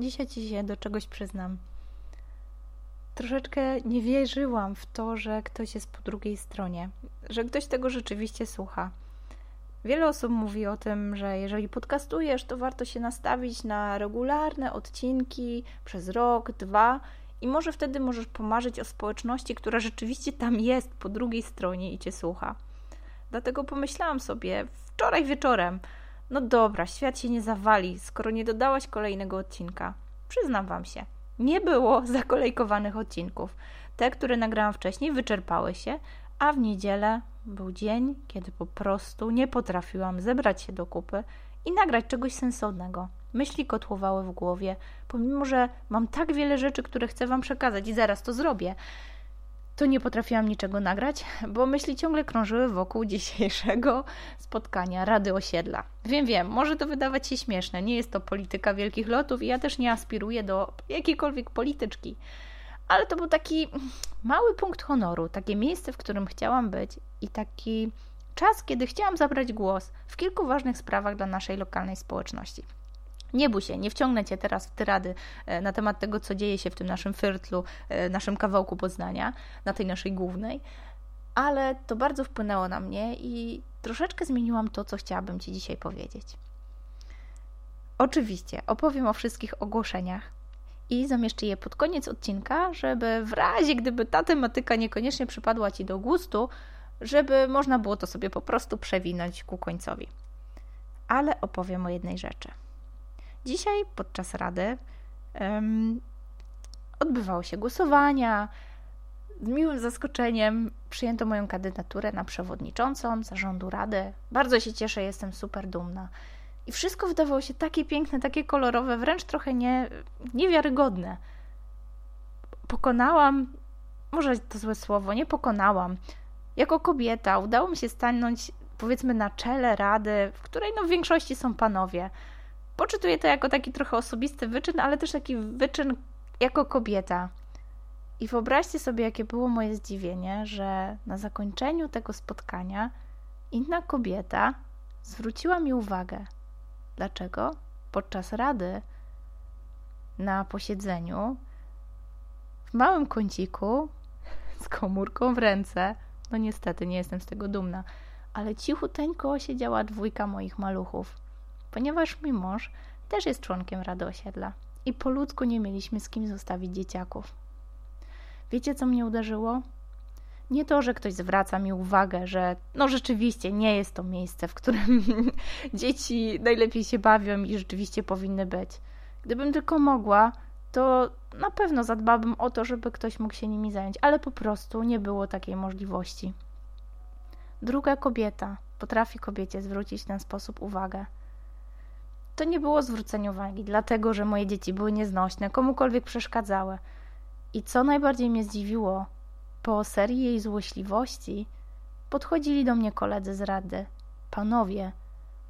Dzisiaj ci się do czegoś przyznam. Troszeczkę nie wierzyłam w to, że ktoś jest po drugiej stronie, że ktoś tego rzeczywiście słucha. Wiele osób mówi o tym, że jeżeli podcastujesz, to warto się nastawić na regularne odcinki przez rok, dwa i może wtedy możesz pomarzyć o społeczności, która rzeczywiście tam jest po drugiej stronie i cię słucha. Dlatego pomyślałam sobie wczoraj wieczorem, no dobra, świat się nie zawali, skoro nie dodałaś kolejnego odcinka. Przyznam wam się, nie było zakolejkowanych odcinków. Te, które nagrałam wcześniej, wyczerpały się, a w niedzielę był dzień, kiedy po prostu nie potrafiłam zebrać się do kupy i nagrać czegoś sensownego. Myśli kotłowały w głowie, pomimo że mam tak wiele rzeczy, które chcę Wam przekazać i zaraz to zrobię, to nie potrafiłam niczego nagrać, bo myśli ciągle krążyły wokół dzisiejszego spotkania Rady Osiedla. Wiem, wiem, może to wydawać się śmieszne, nie jest to polityka wielkich lotów i ja też nie aspiruję do jakiejkolwiek polityczki. Ale to był taki mały punkt honoru, takie miejsce, w którym chciałam być i taki czas, kiedy chciałam zabrać głos w kilku ważnych sprawach dla naszej lokalnej społeczności. Nie bój się, nie wciągnę Cię teraz w tyrady e, na temat tego, co dzieje się w tym naszym fyrtlu, e, naszym kawałku Poznania, na tej naszej głównej, ale to bardzo wpłynęło na mnie i troszeczkę zmieniłam to, co chciałabym Ci dzisiaj powiedzieć. Oczywiście opowiem o wszystkich ogłoszeniach i zamieszczę je pod koniec odcinka, żeby w razie gdyby ta tematyka niekoniecznie przypadła Ci do gustu, żeby można było to sobie po prostu przewinąć ku końcowi. Ale opowiem o jednej rzeczy – Dzisiaj podczas rady um, odbywały się głosowania. Z miłym zaskoczeniem przyjęto moją kandydaturę na przewodniczącą zarządu rady. Bardzo się cieszę, jestem super dumna. I wszystko wydawało się takie piękne, takie kolorowe, wręcz trochę nie, niewiarygodne. Pokonałam, może to złe słowo, nie pokonałam. Jako kobieta udało mi się stanąć, powiedzmy, na czele rady, w której no, w większości są panowie. Poczytuję to jako taki trochę osobisty wyczyn, ale też taki wyczyn jako kobieta. I wyobraźcie sobie, jakie było moje zdziwienie, że na zakończeniu tego spotkania inna kobieta zwróciła mi uwagę. Dlaczego? Podczas rady na posiedzeniu w małym kąciku z komórką w ręce, no niestety nie jestem z tego dumna, ale cichuteńko siedziała dwójka moich maluchów ponieważ mój mąż też jest członkiem Rady Osiedla i po ludzku nie mieliśmy z kim zostawić dzieciaków. Wiecie, co mnie uderzyło? Nie to, że ktoś zwraca mi uwagę, że no rzeczywiście nie jest to miejsce, w którym dzieci najlepiej się bawią i rzeczywiście powinny być. Gdybym tylko mogła, to na pewno zadbałabym o to, żeby ktoś mógł się nimi zająć, ale po prostu nie było takiej możliwości. Druga kobieta potrafi kobiecie zwrócić w ten sposób uwagę to nie było zwrócenie uwagi, dlatego że moje dzieci były nieznośne, komukolwiek przeszkadzały. I co najbardziej mnie zdziwiło, po serii jej złośliwości podchodzili do mnie koledzy z rady, panowie,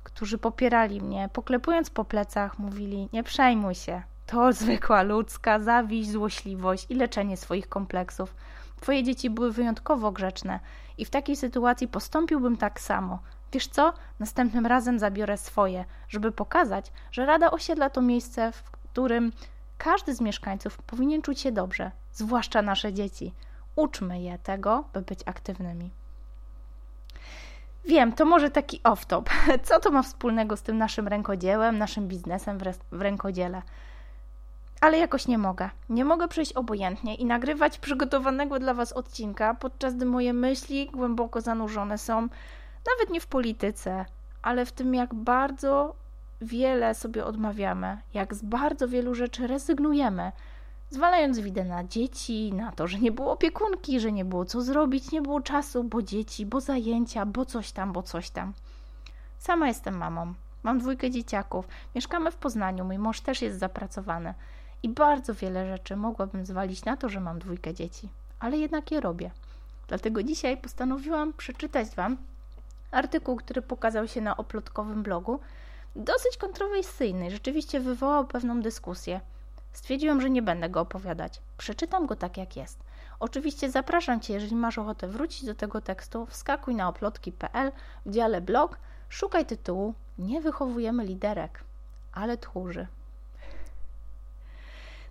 którzy popierali mnie, poklepując po plecach, mówili: Nie przejmuj się, to zwykła ludzka zawiść, złośliwość i leczenie swoich kompleksów. Twoje dzieci były wyjątkowo grzeczne i w takiej sytuacji postąpiłbym tak samo. Wiesz co? Następnym razem zabiorę swoje, żeby pokazać, że Rada Osiedla to miejsce, w którym każdy z mieszkańców powinien czuć się dobrze, zwłaszcza nasze dzieci. Uczmy je tego, by być aktywnymi. Wiem, to może taki off-top. Co to ma wspólnego z tym naszym rękodziełem, naszym biznesem w rękodziele? Ale jakoś nie mogę. Nie mogę przejść obojętnie i nagrywać przygotowanego dla Was odcinka, podczas gdy moje myśli głęboko zanurzone są nawet nie w polityce, ale w tym, jak bardzo wiele sobie odmawiamy, jak z bardzo wielu rzeczy rezygnujemy, zwalając widę na dzieci, na to, że nie było opiekunki, że nie było co zrobić, nie było czasu, bo dzieci, bo zajęcia, bo coś tam, bo coś tam. Sama jestem mamą. Mam dwójkę dzieciaków, mieszkamy w Poznaniu, mój mąż też jest zapracowany i bardzo wiele rzeczy mogłabym zwalić na to, że mam dwójkę dzieci, ale jednak je robię. Dlatego dzisiaj postanowiłam przeczytać Wam artykuł, który pokazał się na oplotkowym blogu, dosyć kontrowersyjny, rzeczywiście wywołał pewną dyskusję. Stwierdziłam, że nie będę go opowiadać. Przeczytam go tak, jak jest. Oczywiście zapraszam Cię, jeżeli masz ochotę wrócić do tego tekstu, wskakuj na oplotki.pl w dziale blog, szukaj tytułu Nie wychowujemy liderek, ale tchórzy.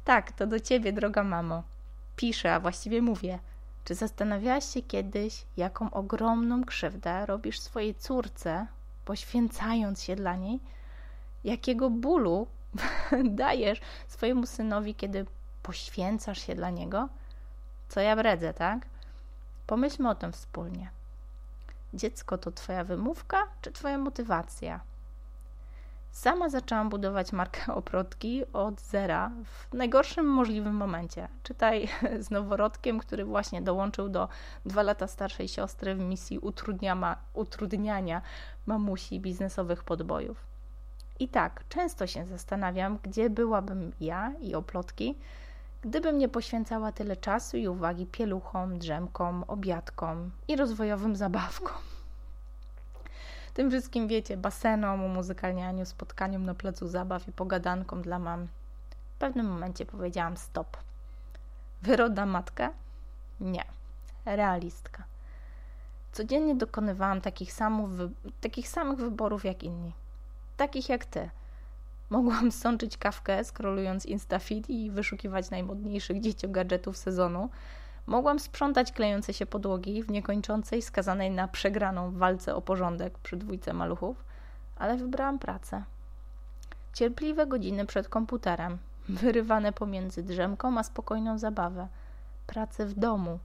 Tak, to do ciebie, droga mamo. Piszę, a właściwie mówię. Czy zastanawiałaś się kiedyś, jaką ogromną krzywdę robisz swojej córce, poświęcając się dla niej? Jakiego bólu dajesz swojemu synowi, kiedy poświęcasz się dla niego? Co ja bredzę, tak? Pomyślmy o tym wspólnie. Dziecko to Twoja wymówka czy Twoja motywacja? Sama zaczęłam budować markę oprotki od zera w najgorszym możliwym momencie. Czytaj z noworodkiem, który właśnie dołączył do dwa lata starszej siostry w misji utrudniania, mamusi biznesowych podbojów. I tak, często się zastanawiam, gdzie byłabym ja i oplotki, gdybym nie poświęcała tyle czasu i uwagi pieluchom, drzemkom, obiadkom i rozwojowym zabawkom. Tym wszystkim, wiecie, basenom, umuzykalnianiu, spotkaniom na placu zabaw i pogadankom dla mam. W pewnym momencie powiedziałam stop. Wyroda matka? Nie. Realistka. Codziennie dokonywałam takich, samów, takich samych wyborów jak inni. Takich jak ty. Mogłam sączyć kawkę, skrolując Instafit i wyszukiwać najmodniejszych dzieciogadżetów sezonu, Mogłam sprzątać klejące się podłogi w niekończącej, skazanej na przegraną walce o porządek przy dwójce maluchów, ale wybrałam pracę. Cierpliwe godziny przed komputerem, wyrywane pomiędzy drzemką a spokojną zabawę. Pracę w domu,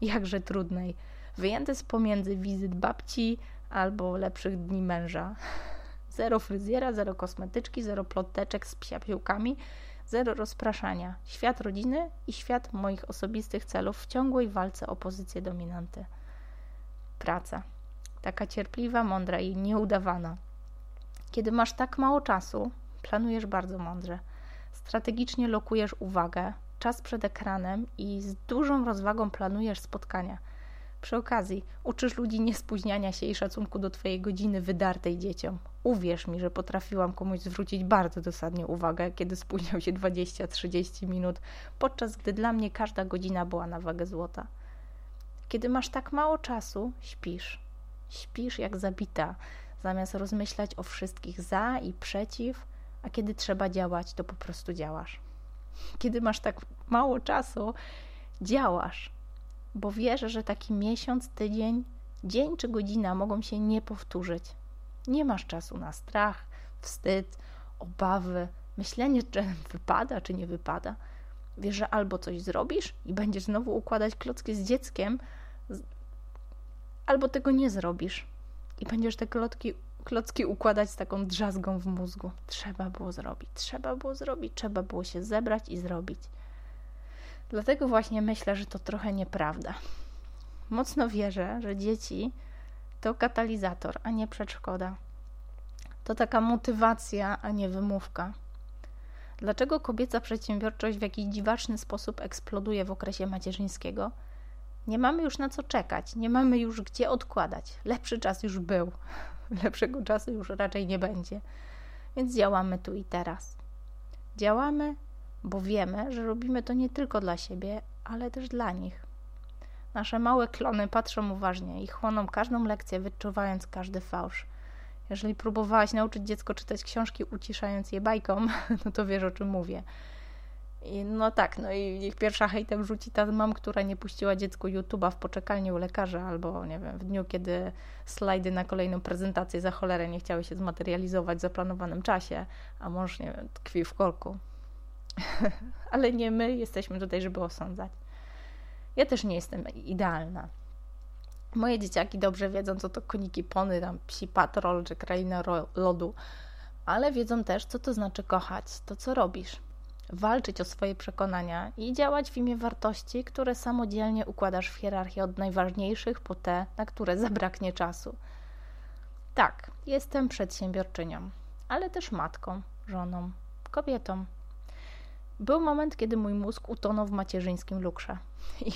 jakże trudnej, wyjęte z pomiędzy wizyt babci albo lepszych dni męża. Zero fryzjera, zero kosmetyczki, zero ploteczek z psiapiłkami – zero rozpraszania, świat rodziny i świat moich osobistych celów w ciągłej walce o pozycję dominanty. Praca. Taka cierpliwa, mądra i nieudawana. Kiedy masz tak mało czasu, planujesz bardzo mądrze. Strategicznie lokujesz uwagę, czas przed ekranem i z dużą rozwagą planujesz spotkania. Przy okazji uczysz ludzi niespóźniania się i szacunku do Twojej godziny wydartej dzieciom. Uwierz mi, że potrafiłam komuś zwrócić bardzo dosadnie uwagę, kiedy spóźniał się 20-30 minut, podczas gdy dla mnie każda godzina była na wagę złota. Kiedy masz tak mało czasu, śpisz. Śpisz jak zabita, zamiast rozmyślać o wszystkich za i przeciw, a kiedy trzeba działać, to po prostu działasz. Kiedy masz tak mało czasu, działasz, bo wierzę, że taki miesiąc, tydzień, dzień czy godzina mogą się nie powtórzyć. Nie masz czasu na strach, wstyd, obawy, myślenie, czy wypada, czy nie wypada. Wiesz, że albo coś zrobisz i będziesz znowu układać klocki z dzieckiem, albo tego nie zrobisz i będziesz te klocki, klocki układać z taką drzazgą w mózgu. Trzeba było zrobić, trzeba było zrobić, trzeba było się zebrać i zrobić. Dlatego właśnie myślę, że to trochę nieprawda. Mocno wierzę, że dzieci to katalizator, a nie przeszkoda. To taka motywacja, a nie wymówka. Dlaczego kobieca przedsiębiorczość w jakiś dziwaczny sposób eksploduje w okresie macierzyńskiego? Nie mamy już na co czekać, nie mamy już gdzie odkładać. Lepszy czas już był, lepszego czasu już raczej nie będzie. Więc działamy tu i teraz. Działamy, bo wiemy, że robimy to nie tylko dla siebie, ale też dla nich. Nasze małe klony patrzą uważnie i chłoną każdą lekcję, wyczuwając każdy fałsz. Jeżeli próbowałaś nauczyć dziecko czytać książki, uciszając je bajką, no to wiesz o czym mówię. I no tak, no i niech pierwsza hejtem rzuci ta mam, która nie puściła dziecku YouTube'a w poczekalni u lekarza, albo nie wiem, w dniu, kiedy slajdy na kolejną prezentację za cholerę nie chciały się zmaterializować w zaplanowanym czasie, a mąż, nie wiem, tkwi w korku. Ale nie my jesteśmy tutaj, żeby osądzać. Ja też nie jestem idealna. Moje dzieciaki dobrze wiedzą, co to koniki pony, tam psi patrol czy kraina lodu, ale wiedzą też, co to znaczy kochać, to co robisz. Walczyć o swoje przekonania i działać w imię wartości, które samodzielnie układasz w hierarchii od najważniejszych po te, na które zabraknie czasu. Tak, jestem przedsiębiorczynią, ale też matką, żoną, kobietą. Był moment, kiedy mój mózg utonął w macierzyńskim lukrze.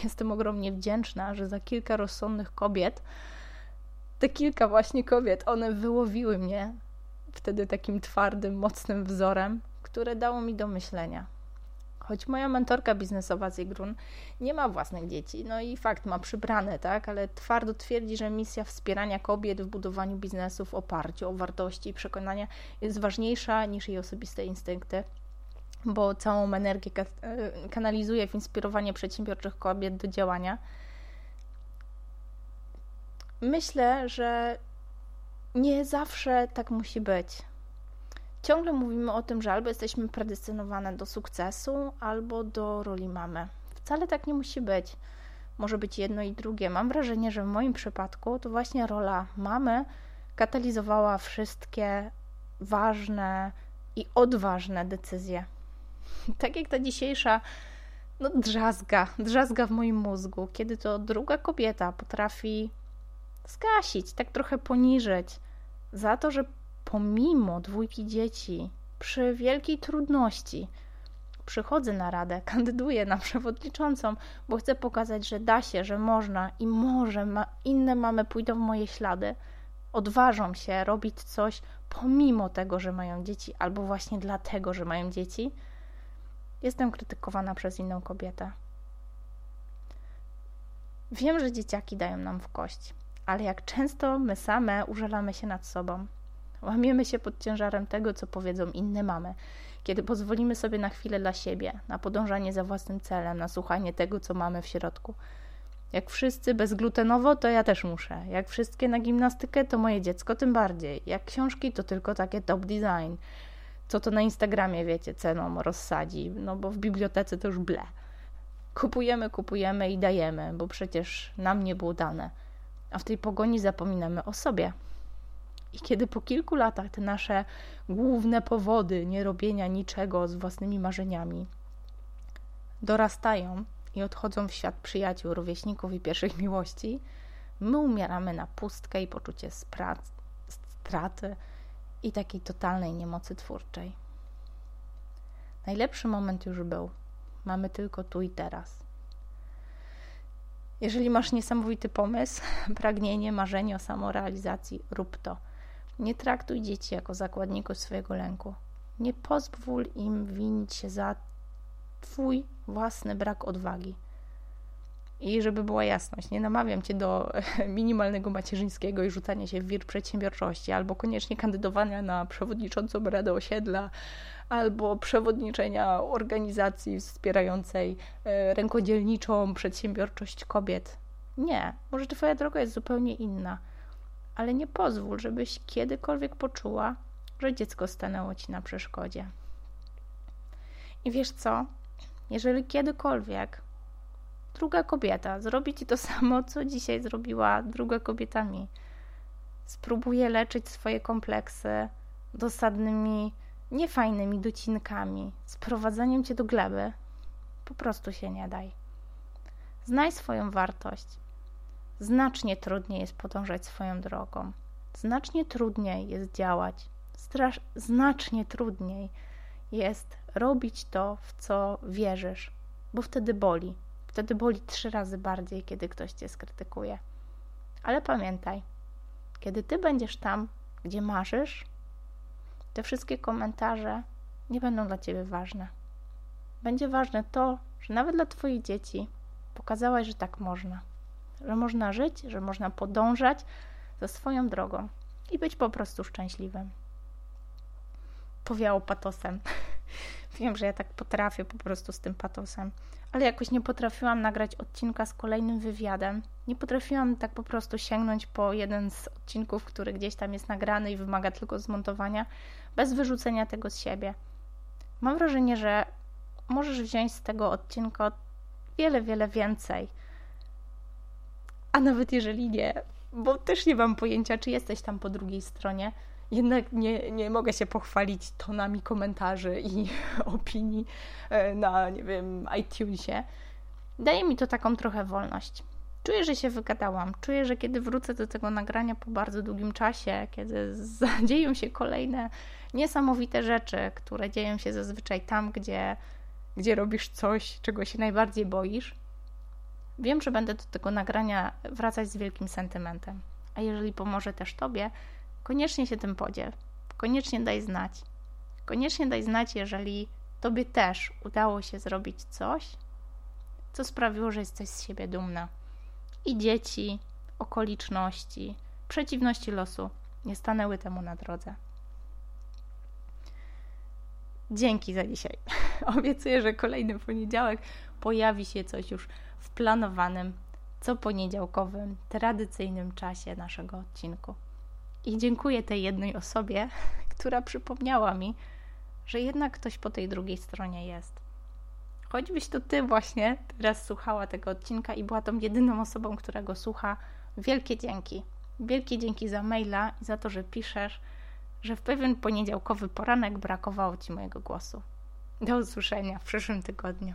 Jestem ogromnie wdzięczna, że za kilka rozsądnych kobiet, te kilka właśnie kobiet, one wyłowiły mnie wtedy takim twardym, mocnym wzorem, które dało mi do myślenia. Choć moja mentorka biznesowa Zigrun nie ma własnych dzieci, no i fakt ma przybrane, tak, ale twardo twierdzi, że misja wspierania kobiet w budowaniu biznesu w oparciu o wartości i przekonania jest ważniejsza niż jej osobiste instynkty bo całą energię kanalizuję w inspirowanie przedsiębiorczych kobiet do działania. Myślę, że nie zawsze tak musi być. Ciągle mówimy o tym, że albo jesteśmy predestynowane do sukcesu, albo do roli mamy. Wcale tak nie musi być. Może być jedno i drugie. Mam wrażenie, że w moim przypadku to właśnie rola mamy katalizowała wszystkie ważne i odważne decyzje. Tak jak ta dzisiejsza no, drzazga, drzazga w moim mózgu, kiedy to druga kobieta potrafi zgasić, tak trochę poniżyć za to, że pomimo dwójki dzieci, przy wielkiej trudności, przychodzę na radę, kandyduję na przewodniczącą, bo chcę pokazać, że da się, że można i może ma, inne mamy pójdą w moje ślady, odważą się robić coś pomimo tego, że mają dzieci, albo właśnie dlatego, że mają dzieci, jestem krytykowana przez inną kobietę. Wiem, że dzieciaki dają nam w kość, ale jak często my same użalamy się nad sobą. Łamiemy się pod ciężarem tego, co powiedzą inne mamy, kiedy pozwolimy sobie na chwilę dla siebie, na podążanie za własnym celem, na słuchanie tego, co mamy w środku. Jak wszyscy bezglutenowo, to ja też muszę. Jak wszystkie na gimnastykę, to moje dziecko tym bardziej. Jak książki, to tylko takie top design. Co to na Instagramie, wiecie, ceną rozsadzi, no bo w bibliotece to już ble. Kupujemy, kupujemy i dajemy, bo przecież nam nie było dane. A w tej pogoni zapominamy o sobie. I kiedy po kilku latach te nasze główne powody nierobienia niczego z własnymi marzeniami dorastają i odchodzą w świat przyjaciół, rówieśników i pierwszych miłości, my umieramy na pustkę i poczucie straty i takiej totalnej niemocy twórczej. Najlepszy moment już był. Mamy tylko tu i teraz. Jeżeli masz niesamowity pomysł, pragnienie, marzenie o samorealizacji, rób to. Nie traktuj dzieci jako zakładników swojego lęku. Nie pozwól im winić się za Twój własny brak odwagi. I żeby była jasność, nie namawiam Cię do minimalnego macierzyńskiego i rzucania się w wir przedsiębiorczości, albo koniecznie kandydowania na przewodniczącą Radę Osiedla, albo przewodniczenia organizacji wspierającej e, rękodzielniczą przedsiębiorczość kobiet. Nie, może Twoja droga jest zupełnie inna, ale nie pozwól, żebyś kiedykolwiek poczuła, że dziecko stanęło Ci na przeszkodzie. I wiesz co? Jeżeli kiedykolwiek druga kobieta zrobi ci to samo, co dzisiaj zrobiła druga kobieta mi, spróbuje leczyć swoje kompleksy dosadnymi, niefajnymi docinkami, sprowadzaniem cię do gleby, po prostu się nie daj. Znaj swoją wartość. Znacznie trudniej jest podążać swoją drogą. Znacznie trudniej jest działać. Strasz, znacznie trudniej jest robić to, w co wierzysz, bo wtedy boli. Wtedy boli trzy razy bardziej, kiedy ktoś cię skrytykuje. Ale pamiętaj, kiedy ty będziesz tam, gdzie marzysz, te wszystkie komentarze nie będą dla ciebie ważne. Będzie ważne to, że nawet dla twoich dzieci pokazałaś, że tak można. Że można żyć, że można podążać za swoją drogą i być po prostu szczęśliwym. Powiało patosem. Wiem, że ja tak potrafię po prostu z tym patosem, ale jakoś nie potrafiłam nagrać odcinka z kolejnym wywiadem. Nie potrafiłam tak po prostu sięgnąć po jeden z odcinków, który gdzieś tam jest nagrany i wymaga tylko zmontowania, bez wyrzucenia tego z siebie. Mam wrażenie, że możesz wziąć z tego odcinka wiele, wiele więcej. A nawet jeżeli nie, bo też nie mam pojęcia, czy jesteś tam po drugiej stronie jednak nie, nie mogę się pochwalić tonami komentarzy i opinii e, na, nie wiem, iTunesie. Daje mi to taką trochę wolność. Czuję, że się wygadałam. Czuję, że kiedy wrócę do tego nagrania po bardzo długim czasie, kiedy dzieją się kolejne niesamowite rzeczy, które dzieją się zazwyczaj tam, gdzie, gdzie robisz coś, czego się najbardziej boisz, wiem, że będę do tego nagrania wracać z wielkim sentymentem. A jeżeli pomoże też Tobie, koniecznie się tym podziel. Koniecznie daj znać. Koniecznie daj znać, jeżeli Tobie też udało się zrobić coś, co sprawiło, że jesteś z siebie dumna. I dzieci, okoliczności, przeciwności losu nie stanęły temu na drodze. dzięki za dzisiaj. Obiecuję, że kolejny poniedziałek pojawi się coś już w planowanym, co poniedziałkowym, tradycyjnym czasie naszego odcinku. I dziękuję tej jednej osobie, która przypomniała mi, że jednak ktoś po tej drugiej stronie jest. Choćbyś to ty właśnie teraz słuchała tego odcinka i była tą jedyną osobą, która go słucha, wielkie dzięki. Wielkie dzięki za maila i za to, że piszesz, że w pewien poniedziałkowy poranek brakowało ci mojego głosu. Do usłyszenia w przyszłym tygodniu.